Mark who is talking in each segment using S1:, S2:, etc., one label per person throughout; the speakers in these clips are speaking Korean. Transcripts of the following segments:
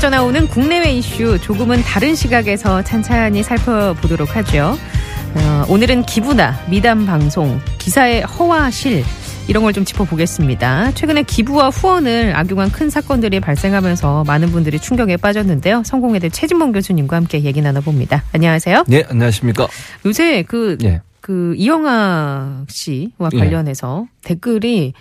S1: 쏟아져 나오는 국내외 이슈 조금은 다른 시각에서 찬찬히 살펴보도록 하죠. 어, 오늘은 기부나 미담 방송, 기사의 허와 실 이런 걸 좀 짚어보겠습니다. 최근에 기부와 후원을 악용한 큰 사건들이 발생하면서 많은 분들이 충격에 빠졌는데요. 성공회대 최진봉 교수님과 함께 얘기 나눠봅니다. 안녕하세요.
S2: 네, 안녕하십니까.
S1: 요새 그,
S2: 예.
S1: 그 이영아 씨와
S2: 예.
S1: 관련해서 댓글이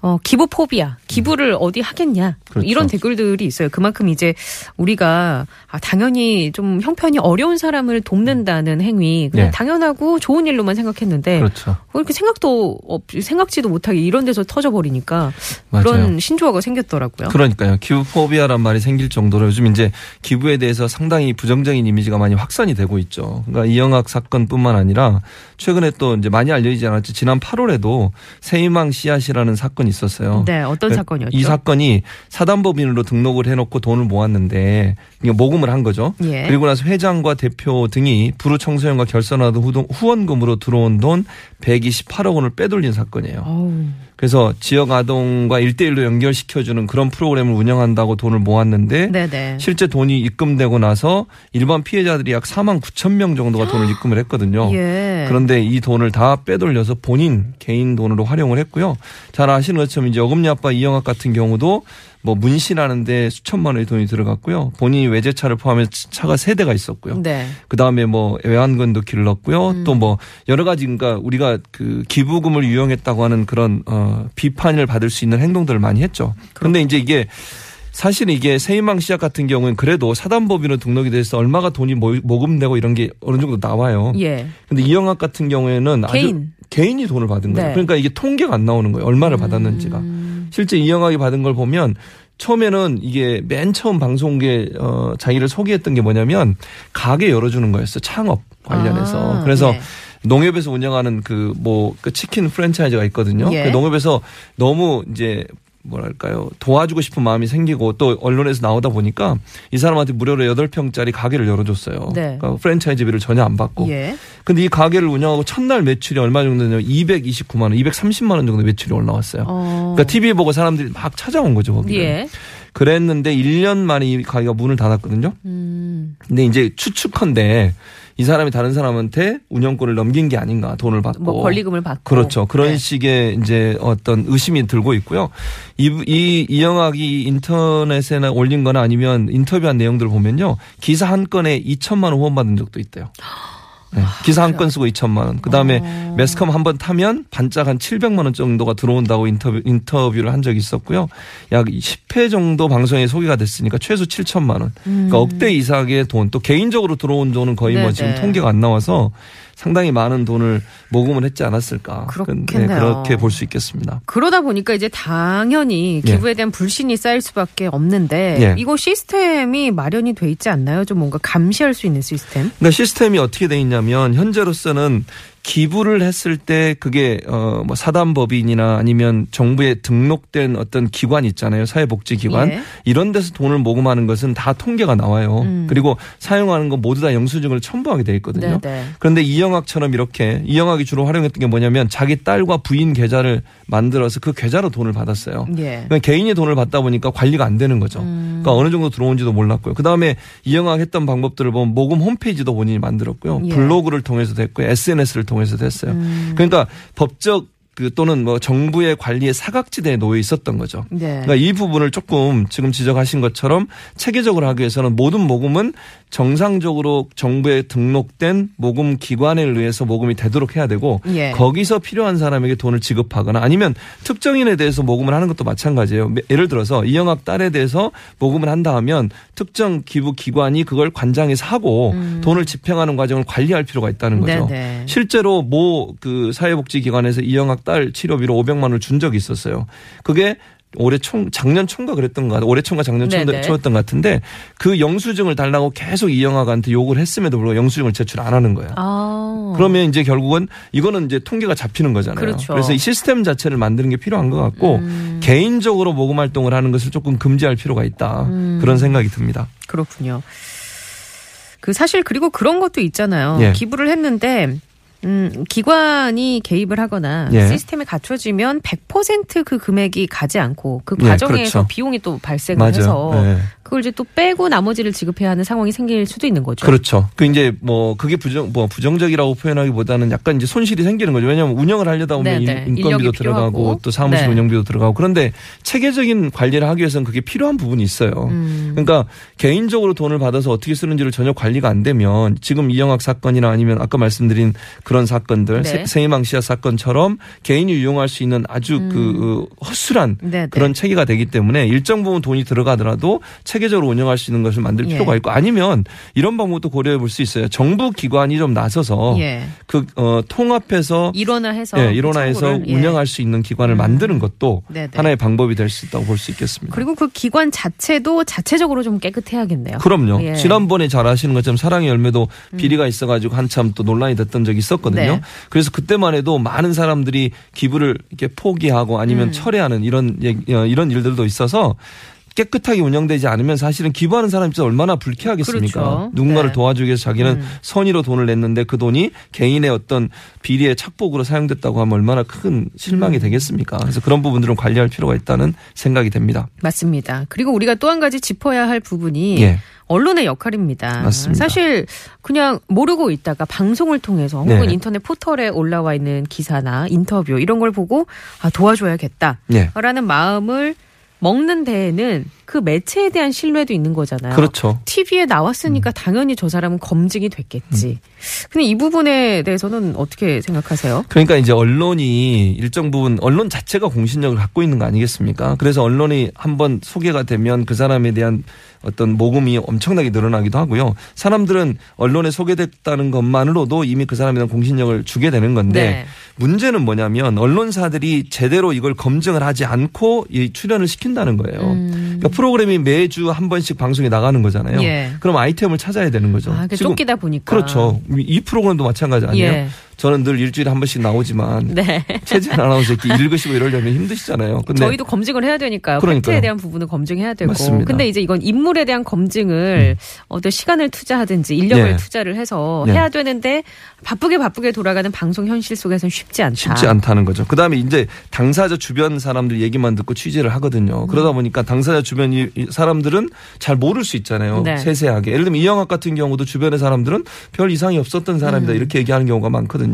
S1: 어, 기부 포비아, 기부를 어디 하겠냐.
S2: 그렇죠.
S1: 이런 댓글들이 있어요. 그만큼 이제 우리가 아, 당연히 좀 형편이 어려운 사람을 돕는다는 행위, 그냥
S2: 네.
S1: 당연하고 좋은 일로만 생각했는데
S2: 그렇죠.
S1: 그렇게 생각도 없, 생각지도 못하게 이런 데서 터져버리니까
S2: 맞아요.
S1: 그런 신조어가 생겼더라고요.
S2: 그러니까요. 기부포비아란 말이 생길 정도로 요즘 이제 기부에 대해서 상당히 부정적인 이미지가 많이 확산이 되고 있죠. 그러니까 이영학 사건뿐만 아니라 최근에 또 이제 많이 알려지지 않았지 지난 8월에도 세희망 씨앗이라는 사건이 있었어요.
S1: 네, 어떤
S2: 그
S1: 사건이었죠?
S2: 이 사건이 사단법인으로 등록을 해놓고 돈을 모았는데 모금을 한 거죠.
S1: 예.
S2: 그리고 나서 회장과 대표 등이 부루 청소년과 결선하던 후동- 후원금으로 들어온 돈 128억 원을 빼돌린 사건이에요.
S1: 어우,
S2: 그래서 지역 아동과 일대일로 연결시켜주는 그런 프로그램을 운영한다고 돈을 모았는데
S1: 네네.
S2: 실제 돈이 입금되고 나서 일반 피해자들이 약 4만 9천 명 정도가 돈을 입금을 했거든요.
S1: 예.
S2: 그런데 이 돈을 다 빼돌려서 본인 개인 돈으로 활용을 했고요. 잘 아시는 것처럼 이제 어금니 아빠 이영학 같은 경우도 뭐 문신하는데 수천만 원의 돈이 들어갔고요. 본인이 외제차를 포함해서 차가 세 대가 있었고요.
S1: 네.
S2: 그 다음에 뭐 외환건도 길렀고요.
S1: 음.
S2: 또뭐 여러 가지 그러니까 우리가 그 기부금을 유용했다고 하는 그런 어 비판을 받을 수 있는 행동들을 많이 했죠. 그런데 이제 이게 사실 이게 세희망 씨앗 같은 경우는 그래도 사단법인으로 등록이 돼서 얼마가 돈이 모- 모금되고 이런 게 어느 정도 나와요.
S1: 예.
S2: 근데 이영학 같은 경우에는 아주
S1: 개인.
S2: 개인이 돈을 받은 거예요.
S1: 네.
S2: 그러니까 이게 통계가 안 나오는 거예요. 얼마를 받았는지가.
S1: 음.
S2: 실제 이영학이 받은 걸 보면 처음에는 이게 맨 처음 방송국에 어 자기를 소개했던 게 뭐냐면 가게 열어주는 거였어 창업 관련해서
S1: 아,
S2: 그래서
S1: 예.
S2: 농협에서 운영하는 그뭐 그 치킨 프랜차이즈가 있거든요.
S1: 예.
S2: 그 농협에서 너무 이제 뭐랄까요 도와주고 싶은 마음이 생기고 또 언론에서 나오다 보니까 이 사람한테 무료로 8평짜리 가게를 열어줬어요.
S1: 네.
S2: 그러니까 프랜차이즈비를 전혀 안 받고.
S1: 예.
S2: 근데 이 가게를 운영하고 첫날 매출이 얼마 정도냐면 229만 원, 230만 원 정도 매출이 올라왔어요.
S1: 어.
S2: 그러니까 TV 보고 사람들이 막 찾아온 거죠, 거기를.
S1: 예.
S2: 그랬는데 1년 만에 이 가게가 문을 닫았거든요.
S1: 음.
S2: 근데 이제 추측컨대 이 사람이 다른 사람한테 운영권을 넘긴 게 아닌가 돈을 받고
S1: 뭐 권리금을 받고.
S2: 그렇죠. 그런
S1: 네.
S2: 식의 이제 어떤 의심이 들고 있고요. 이, 이 이영학이 인터넷에나 올린 거나 아니면 인터뷰한 내용들을 보면요. 기사 한 건에 2천만 원 후원 받은 적도 있대요. 네, 기사 한 건 쓰고 2천만 원. 그 다음에
S1: 어.
S2: 매스컴 한 번 타면 반짝 한 700만 원 정도가 들어온다고 인터뷰, 인터뷰를 한 적이 있었고요. 약 10회 정도 방송에 소개가 됐으니까 최소 7천만 원. 그러니까 억대 이상의 돈. 또 개인적으로 들어온 돈은 거의 뭐
S1: 음. 네네.
S2: 지금 통계가 안 나와서 상당히 많은 돈을 모금을 했지 않았을까.
S1: 그렇겠네요.
S2: 그렇게 볼 수 있겠습니다.
S1: 그러다 보니까 이제 당연히
S2: 예.
S1: 기부에 대한 불신이 쌓일 수밖에 없는데
S2: 예.
S1: 이거 시스템이 마련이 돼 있지 않나요? 좀 뭔가 감시할 수 있는 시스템?
S2: 그러니까 시스템이 어떻게 돼 있냐면 현재로서는 기부를 했을 때 그게 어 뭐 사단법인이나 아니면 정부에 등록된 어떤 기관 있잖아요 사회복지기관
S1: 예.
S2: 이런 데서 돈을 모금하는 것은 다 통계가 나와요
S1: 음.
S2: 그리고 사용하는 건 모두 다 영수증을 첨부하게 돼 있거든요
S1: 네, 네.
S2: 그런데 이영학처럼 이렇게 이영학이 주로 활용했던 게 뭐냐면 자기 딸과 부인 계좌를 만들어서 그 계좌로 돈을 받았어요
S1: 예.
S2: 그러니까 개인이 돈을 받다 보니까 관리가 안 되는 거죠.
S1: 음.
S2: 그러니까 어느 정도 들어온지도 몰랐고요. 그 다음에 이영학 했던 방법들을 보면 모금 홈페이지도 본인이 만들었고요.
S1: 예.
S2: 블로그를 통해서 됐고요. SNS를 통해서 됐어요.
S1: 음.
S2: 그러니까 법적 그 또는 뭐 정부의 관리의 사각지대에 놓여 있었던 거죠.
S1: 네.
S2: 그러니까 이 부분을 조금 지금 지적하신 것처럼 체계적으로 하기 위해서는 모든 모금은 정상적으로 정부에 등록된 모금 기관에 의해서 모금이 되도록 해야 되고
S1: 예.
S2: 거기서 필요한 사람에게 돈을 지급하거나 아니면 특정인에 대해서 모금을 하는 것도 마찬가지예요. 예를 들어서 이영학 딸에 대해서 모금을 한다 하면 특정 기부 기관이 그걸 관장해서 하고 돈을 집행하는 과정을 관리할 필요가 있다는 거죠.
S1: 음. 네네.
S2: 실제로 모 그 사회복지기관에서 이영학 딸 치료비로 500만 원을 준 적이 있었어요. 그게 올해 총 작년 총과 그랬던 것 같아요. 올해 총과 작년 총
S1: 네네.
S2: 초였던 것 같은데 그 영수증을 달라고 계속 이영학한테 요구를 했음에도 불구하고 영수증을 제출 안 하는 거예요.
S1: 아.
S2: 그러면 이제 결국은 이거는 이제 통계가 잡히는 거잖아요.
S1: 그렇죠.
S2: 래서이 시스템 자체를 만드는 게 필요한 것 같고
S1: 음.
S2: 개인적으로 모금 활동을 하는 것을 조금 금지할 필요가 있다.
S1: 음.
S2: 그런 생각이 듭니다.
S1: 그렇군요. 그 사실 그리고 그런 것도 있잖아요.
S2: 예.
S1: 기부를 했는데 음, 기관이 개입을 하거나
S2: 예.
S1: 시스템이 갖춰지면 100%그 금액이 가지 않고 그
S2: 예,
S1: 과정에서
S2: 그렇죠.
S1: 비용이 또 발생을
S2: 맞아요.
S1: 해서
S2: 네.
S1: 그걸 이제 또 빼고 나머지를 지급해야 하는 상황이 생길 수도 있는 거죠.
S2: 그렇죠. 그 이제 뭐 그게 부정 뭐 부정적이라고 표현하기보다는 약간 이제 손실이 생기는 거죠. 왜냐하면 운영을 하려다 보면
S1: 네네.
S2: 인- 인건비도 들어가고
S1: 필요하고.
S2: 또 사무실
S1: 네.
S2: 운영비도 들어가고 그런데 체계적인 관리를 하기 위해서는 그게 필요한 부분이 있어요.
S1: 음.
S2: 그러니까 개인적으로 돈을 받아서 어떻게 쓰는지를 전혀 관리가 안 되면 지금 이영학 사건이나 아니면 아까 말씀드린 그런 사건들
S1: 네.
S2: 세- 세이망 씨앗 사건처럼 개인이 이용할 수 있는 아주 그 허술한
S1: 음. 네네.
S2: 그런 체계가 되기 때문에 일정 부분 돈이 들어가더라도 체 계적으로 운영할 수 있는 것을 만들
S1: 예.
S2: 필요가 있고 아니면 이런 방법도 고려해 볼 수 있어요. 정부 기관이 좀 나서서
S1: 예.
S2: 그 어, 통합해서
S1: 일원화해서
S2: 예, 일원화해서
S1: 예.
S2: 운영할 수 있는 기관을 만드는 것도
S1: 네네.
S2: 하나의 방법이 될 수 있다고 볼 수 있겠습니다.
S1: 그리고 그 기관 자체도 자체적으로 좀 깨끗해야겠네요.
S2: 그럼요.
S1: 예. 음.
S2: 지난번에 잘 아시는 것처럼 사랑의 열매도 비리가 있어가지고 한참 또 논란이 됐던 적이 있었거든요.
S1: 네.
S2: 그래서 그때만 해도 많은 사람들이 기부를 이렇게 포기하고 아니면
S1: 음.
S2: 철회하는 이런 어, 이런 일들도 있어서 깨끗하게 운영되지 않으면 사실은 기부하는 사람 입장에서 얼마나 불쾌하겠습니까?
S1: 그렇죠.
S2: 누군가를
S1: 네.
S2: 도와주기 위해서 자기는
S1: 음.
S2: 선의로 돈을 냈는데 그 돈이 개인의 어떤 비리의 착복으로 사용됐다고 하면 얼마나 큰 실망이
S1: 음.
S2: 되겠습니까? 그래서 그런 부분들은 관리할 필요가 있다는 생각이 됩니다.
S1: 맞습니다. 그리고 우리가 또 한 가지 짚어야 할 부분이
S2: 예.
S1: 언론의 역할입니다.
S2: 맞습니다.
S1: 사실 그냥 모르고 있다가 방송을 통해서 혹은
S2: 네.
S1: 인터넷 포털에 올라와 있는 기사나 인터뷰 이런 걸 보고 아 도와줘야겠다라는
S2: 예.
S1: 마음을 먹는 데에는 그 매체에 대한 신뢰도 있는 거잖아요.
S2: 그렇죠.
S1: TV에 나왔으니까 당연히 저 사람은 검증이 됐겠지. 근데 이 부분에 대해서는 어떻게 생각하세요?
S2: 그러니까 이제 언론이 일정 부분 언론 자체가 공신력을 갖고 있는 거 아니겠습니까? 그래서 언론이 한번 소개가 되면 그 사람에 대한 어떤 모금이 엄청나게 늘어나기도 하고요. 사람들은 언론에 소개됐다는 것만으로도 이미 그 사람에 대한 공신력을 주게 되는 건데
S1: 네.
S2: 문제는 뭐냐면 언론사들이 제대로 이걸 검증을 하지 않고 이 출연을 시킨다는 거예요. 그러니까 프로그램이 매주 한 번씩 방송에 나가는 거잖아요.
S1: 음. 예.
S2: 그럼 아이템을 찾아야 되는 거죠.
S1: 아, 쫓기다 보니까.
S2: 그렇죠. 이 프로그램도 마찬가지 아니에요?
S1: 예.
S2: 저는 늘 일주일에 한 번씩 나오지만
S1: 네.
S2: 최진 아나운서 이렇게 읽으시고 이러려면 힘드시잖아요. 근데
S1: 저희도 검증을 해야 되니까요. 팩트에 대한 부분을 검증해야 되고.
S2: 맞습니다. 음.
S1: 근데 이제 이건 인물에 대한 검증을 어떤 시간을 투자하든지 인력을
S2: 예.
S1: 투자를 해서
S2: 예.
S1: 해야 되는데 바쁘게 바쁘게 돌아가는 방송 현실 속에서는 쉽지 않다.
S2: 쉽지 않다는 거죠. 그다음에 이제 당사자 주변 사람들 얘기만 듣고 취재를 하거든요.
S1: 음.
S2: 그러다 보니까 당사자 주변 사람들은 잘 모를 수 있잖아요.
S1: 네.
S2: 세세하게. 예를 들면 이영학 같은 경우도 주변의 사람들은 별 이상이 없었던 사람이다
S1: 음.
S2: 이렇게 얘기하는 경우가 많거든요.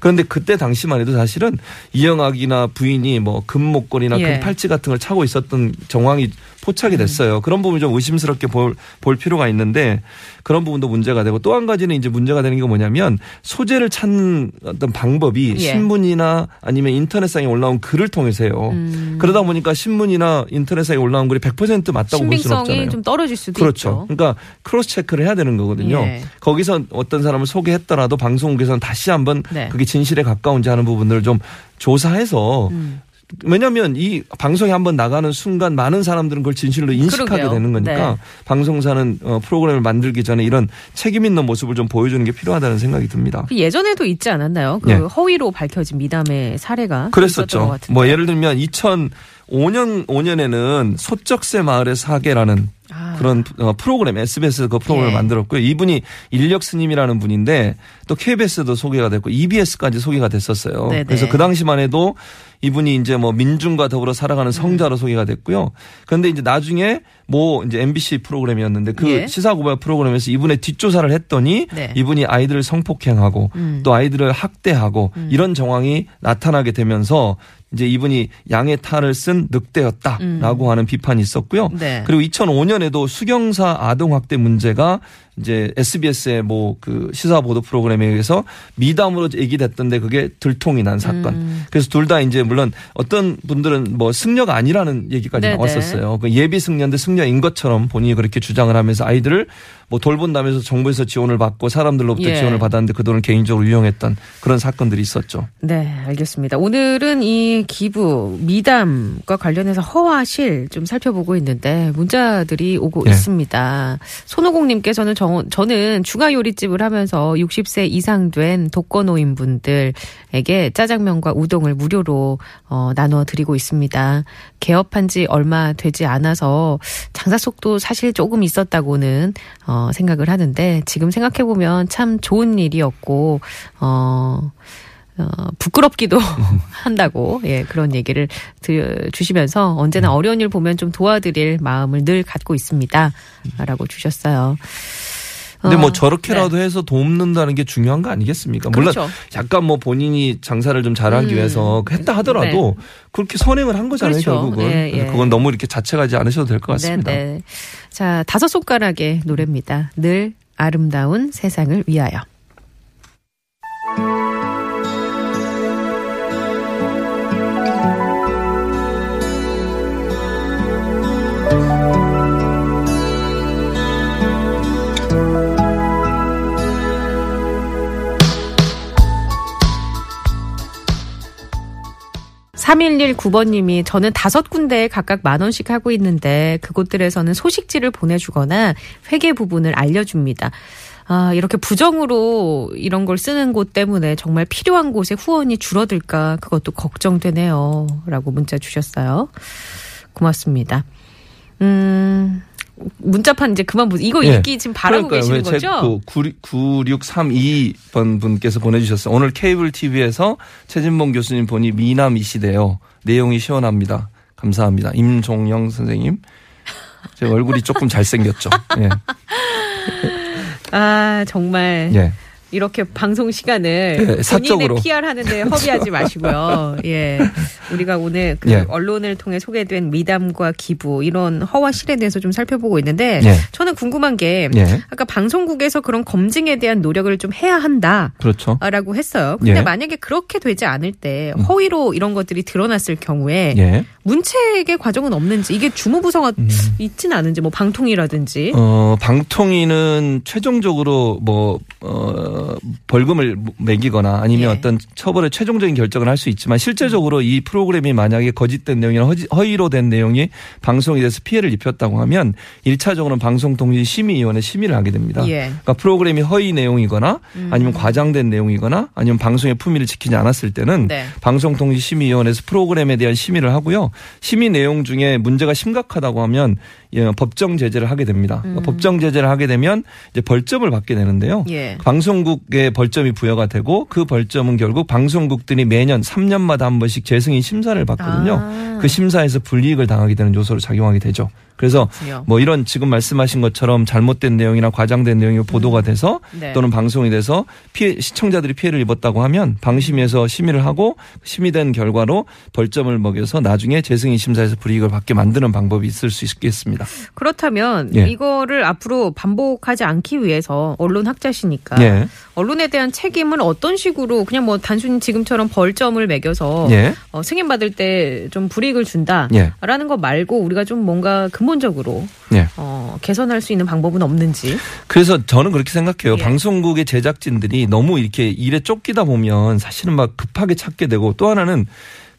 S2: 그런데 그때 당시만 해도 사실은 이영학이나 부인이 뭐 금목걸이나
S1: 예.
S2: 금팔찌 같은 걸 차고 있었던 정황이 포착이 됐어요. 그런 부분이 좀 의심스럽게 볼, 볼 필요가 있는데 그런 부분도 문제가 되고 또 한 가지는 이제 문제가 되는 게 뭐냐면 소재를 찾는 어떤 방법이
S1: 예.
S2: 신문이나 아니면 인터넷상에 올라온 글을 통해서요.
S1: 음.
S2: 그러다 보니까 신문이나 인터넷상에 올라온 글이 100% 맞다고 볼 수는
S1: 신빙성이
S2: 없잖아요.
S1: 좀 떨어질 수도
S2: 그렇죠.
S1: 있죠.
S2: 그러니까 cross check를 해야 되는 거거든요.
S1: 예.
S2: 거기서 어떤 사람을 소개했더라도 방송국에서는 다시 한번
S1: 네.
S2: 그게 진실에 가까운지 하는 부분들을 좀 조사해서
S1: 음.
S2: 왜냐하면 이 방송에 한번 나가는 순간 많은 사람들은 그걸 진실로 인식하게
S1: 그러게요.
S2: 되는 거니까
S1: 네.
S2: 방송사는 어, 프로그램을 만들기 전에 이런 책임 있는 모습을 좀 보여주는 게 필요하다는 생각이 듭니다.
S1: 그 예전에도 있지 않았나요? 그
S2: 예.
S1: 허위로 밝혀진 미담의 사례가 있었던 것
S2: 그랬었죠. 뭐 예를 들면 2005년 5년에는 소쩍새 마을의 사계라는
S1: 아.
S2: 그런 어, 프로그램 SBS 그 프로그램을
S1: 예.
S2: 만들었고요. 이분이 인력 스님이라는 분인데 또 KBS도 소개가 됐고 EBS까지 소개가 됐었어요.
S1: 네네.
S2: 그래서 그 당시만 해도 이분이 이제 뭐 민중과 더불어 살아가는 성자로
S1: 음.
S2: 소개가 됐고요. 그런데 이제 나중에 뭐 이제 MBC 프로그램이었는데 그
S1: 예.
S2: 시사 고발 프로그램에서 이분의 뒷조사를 했더니
S1: 네.
S2: 이분이 아이들을 성폭행하고
S1: 음.
S2: 또 아이들을 학대하고 이런 정황이 나타나게 되면서 이제 이분이 양의 탈을 쓴 늑대였다라고 하는 비판이 있었고요.
S1: 음. 네.
S2: 그리고 2005년 에도 수경사 아동 학대 문제가 이제 SBS의 뭐 그 시사 보도 프로그램에 의해서 미담으로 얘기됐던데 그게 들통이 난 사건.
S1: 음.
S2: 그래서 둘 다 이제 물론 어떤 분들은 뭐 승려가 아니라는 얘기까지
S1: 네네.
S2: 나왔었어요. 그 예비 승려인데 승려 승려인 것처럼 본인이 그렇게 주장을 하면서 아이들을 뭐 돌본다면서 정부에서 지원을 받고 사람들로부터
S1: 예.
S2: 지원을 받았는데 그 돈을 개인적으로 유용했던 그런 사건들이 있었죠.
S1: 네, 알겠습니다. 오늘은 이 기부, 미담과 관련해서 허와실 좀 살펴보고 있는데 문자들이 오고
S2: 예.
S1: 있습니다. 손오공님께서는 저, 저는 중화 요리집을 하면서 60세 이상 된 독거노인 분들에게 짜장면과 우동을 무료로 어, 나눠 드리고 있습니다. 개업한 지 얼마 되지 않아서 장사 속도 사실 조금 있었다고는 어, 생각을 하는데 지금 생각해 보면 참 좋은 일이었고 어. 어, 부끄럽기도 한다고, 예, 그런 얘기를 드, 주시면서 언제나 어려운 일 보면 좀 도와드릴 마음을 늘 갖고 있습니다. 라고 주셨어요.
S2: 근데
S1: 어,
S2: 뭐 저렇게라도 해서 돕는다는 게 중요한 거 아니겠습니까? 물론
S1: 그렇죠.
S2: 약간 뭐 본인이 장사를 좀 잘하기
S1: 음.
S2: 위해서 했다 하더라도 그렇게 선행을 한 거잖아요,
S1: 그렇죠.
S2: 결국은.
S1: 예, 예.
S2: 그건 너무 이렇게 자책하지 않으셔도 될 것 같습니다.
S1: 네, 네. 자, 다섯 손가락의 노래입니다. 늘 아름다운 세상을 위하여. (3119번님이) 저는 다섯 군데에 각각 만 원씩 하고 있는데 그곳들에서는 소식지를 보내주거나 회계 부분을 알려줍니다. 아, 이렇게 부정으로 이런 걸 쓰는 곳 때문에 정말 필요한 곳에 후원이 줄어들까 그것도 걱정되네요. 라고 문자 주셨어요. 고맙습니다. 음, 문자판 이제 그만 보세요. 이거
S2: 예.
S1: 읽기 지금 바라고 계시는 거죠?
S2: 그 9632번 분께서 보내주셨어요. 오늘 케이블 TV에서 최진봉 교수님 보니 미남이시대요. 내용이 시원합니다. 감사합니다. 임종영 선생님. 제 얼굴이 조금 잘생겼죠. 예.
S1: 아, 정말.
S2: 예.
S1: 이렇게 방송 시간을
S2: 예,
S1: 본인의
S2: 사적으로.
S1: PR 하는데 허비하지 마시고요. 예. 우리가 오늘 그
S2: 예.
S1: 언론을 통해 소개된 미담과 기부 이런 허와 실에 대해서 좀 살펴보고 있는데
S2: 예.
S1: 저는 궁금한 게
S2: 예.
S1: 아까 방송국에서 그런 검증에 대한 노력을 좀 해야 한다.
S2: 그렇죠.
S1: 라고 했어요. 근데
S2: 예.
S1: 만약에 그렇게 되지 않을 때 허위로 이런 것들이 드러났을 경우에
S2: 예.
S1: 문책의 과정은 없는지 이게 주무부서가 있지는 않은지 뭐 방통이라든지
S2: 어, 방통위는 최종적으로 뭐, 어, 벌금을 매기거나 아니면
S1: 예.
S2: 어떤 처벌의 최종적인 결정을 할 수 있지만 실제적으로 이 프로그램이 만약에 거짓된 내용이나 허위로 된 내용이 방송에 대해서 피해를 입혔다고 하면 1차적으로는 방송통신심의위원회 심의를 하게 됩니다.
S1: 예.
S2: 그러니까 프로그램이 허위 내용이거나 아니면 과장된 내용이거나 아니면 방송의 품위를 지키지 않았을 때는
S1: 네.
S2: 방송통신심의위원회에서 프로그램에 대한 심의를 하고요. 심의 내용 중에 문제가 심각하다고 하면 예, 법정 제재를 하게 됩니다. 그러니까 법정 제재를 하게 되면 이제 벌점을 받게 되는데요.
S1: 예.
S2: 방송국에 벌점이 부여가 되고 그 벌점은 결국 방송국들이 매년 3년마다 한 번씩 재승인 심사를 받거든요.
S1: 아.
S2: 그 심사에서 불이익을 당하게 되는 요소로 작용하게 되죠. 그래서
S1: 그렇군요.
S2: 뭐 이런 지금 말씀하신 것처럼 잘못된 내용이나 과장된 내용이 보도가 돼서
S1: 네.
S2: 또는 방송이 돼서 피해 시청자들이 피해를 입었다고 하면 방심위에서 심의를 하고 심의된 결과로 벌점을 먹여서 나중에 재승인 심사에서 불이익을 받게 만드는 방법이 있을 수 있겠습니다.
S1: 그렇다면
S2: 예.
S1: 이거를 앞으로 반복하지 않기 위해서 언론 학자시니까
S2: 예.
S1: 언론에 대한 책임은 어떤 식으로 그냥 뭐 단순히 지금처럼 벌점을 매겨서
S2: 예.
S1: 어, 승인 받을 때 좀 불이익을
S2: 예.
S1: 준다라는 거 말고 우리가 좀 뭔가 근본적으로
S2: 예.
S1: 어, 개선할 수 있는 방법은 없는지.
S2: 그래서 저는 그렇게 생각해요.
S1: 예.
S2: 방송국의 제작진들이 너무 이렇게 일에 쫓기다 보면 사실은 막 급하게 찾게 되고 또 하나는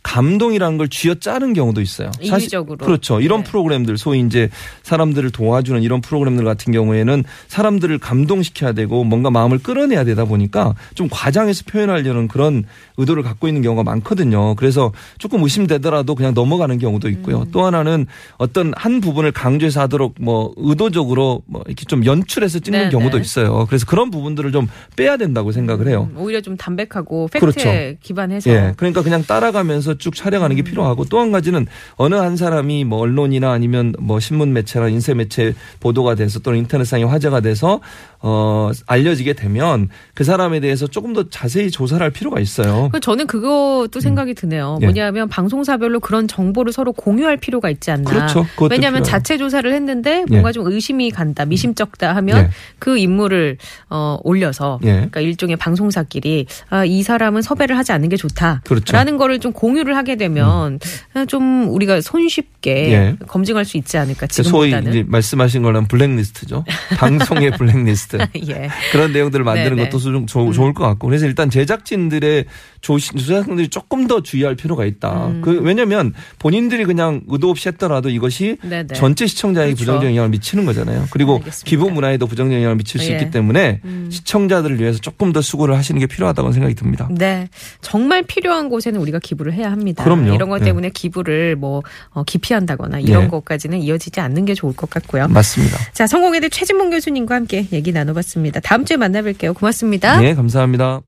S2: 감동이라는 걸 쥐어 짜는 경우도 있어요. 사실-
S1: 인위적으로.
S2: 그렇죠. 이런
S1: 네.
S2: 프로그램들 소위 이제 사람들을 도와주는 이런 프로그램들 같은 경우에는 사람들을 감동시켜야 되고 뭔가 마음을 끌어내야 되다 보니까 좀 과장해서 표현하려는 그런 의도를 갖고 있는 경우가 많거든요. 그래서 조금 의심되더라도 그냥 넘어가는 경우도 있고요.
S1: 음.
S2: 또 하나는 어떤 한 부분을 강조해서 하도록 뭐 의도적으로 뭐 이렇게 좀 연출해서 찍는
S1: 네,
S2: 경우도
S1: 네.
S2: 있어요. 그래서 그런 부분들을 좀 빼야 된다고 생각을 해요.
S1: 음, 오히려 좀 담백하고 팩트에
S2: 그렇죠.
S1: 기반해서
S2: 예. 그러니까 그냥 따라가면서 쭉 촬영하는 게 필요하고 또 한 가지는 어느 한 사람이 뭐 언론이나 아니면 뭐 신문 매체나 인쇄 매체 보도가 돼서 또는 인터넷상에 화제가 돼서 어 알려지게 되면 그 사람에 대해서 조금 더 자세히 조사를 할 필요가 있어요.
S1: 그 저는 그것도 생각이 드네요.
S2: 예.
S1: 뭐냐면 방송사별로 그런 정보를 서로 공유할 필요가 있지 않나.
S2: 그렇죠.
S1: 왜냐하면
S2: 필요해요.
S1: 자체 조사를 했는데 뭔가
S2: 예.
S1: 좀 의심이 간다, 미심쩍다 하면
S2: 예.
S1: 그 인물을 어, 올려서
S2: 예.
S1: 그러니까 일종의 방송사끼리 아, 이 사람은 섭외를 하지 않는 게 좋다라는
S2: 그렇죠. 음.
S1: 거를 좀 공유를 하게 되면 좀 우리가 손쉽게
S2: 예.
S1: 검증할 수 있지 않을까
S2: 소위
S1: 지금보다는.
S2: 이제 말씀하신 거는 블랙리스트죠. 방송의 블랙리스트.
S1: 예.
S2: 그런 내용들을 만드는
S1: 네네. 음.
S2: 것도 좀 좋- 좋을 것 같고 그래서 일단 제작진들의 조시, 제작진들이 조금 더 주의할 필요가 있다.
S1: 음.
S2: 그 왜냐하면 본인들이 그냥 의도 없이 했더라도 이것이
S1: 네네.
S2: 전체 시청자에게
S1: 그렇죠.
S2: 부정적 영향을 미치는 거잖아요. 그리고
S1: 알겠습니다.
S2: 기부 문화에도 부정적 영향을 미칠 수
S1: 예.
S2: 있기 때문에
S1: 음.
S2: 시청자들을 위해서 조금 더 수고를 하시는 게 필요하다고 생각이 듭니다.
S1: 네. 정말 필요한 곳에는 우리가 기부를 해야 합니다.
S2: 그럼요.
S1: 이런 것
S2: 네.
S1: 때문에 기부를 뭐 어, 기피한다거나 이런
S2: 네.
S1: 것까지는 이어지지 않는 게 좋을 것 같고요.
S2: 맞습니다.
S1: 자, 성공회대 최진봉 교수님과 함께 얘기 나눠봤습니다. 다음 주에 만나뵐게요. 고맙습니다.
S2: 네, 감사합니다.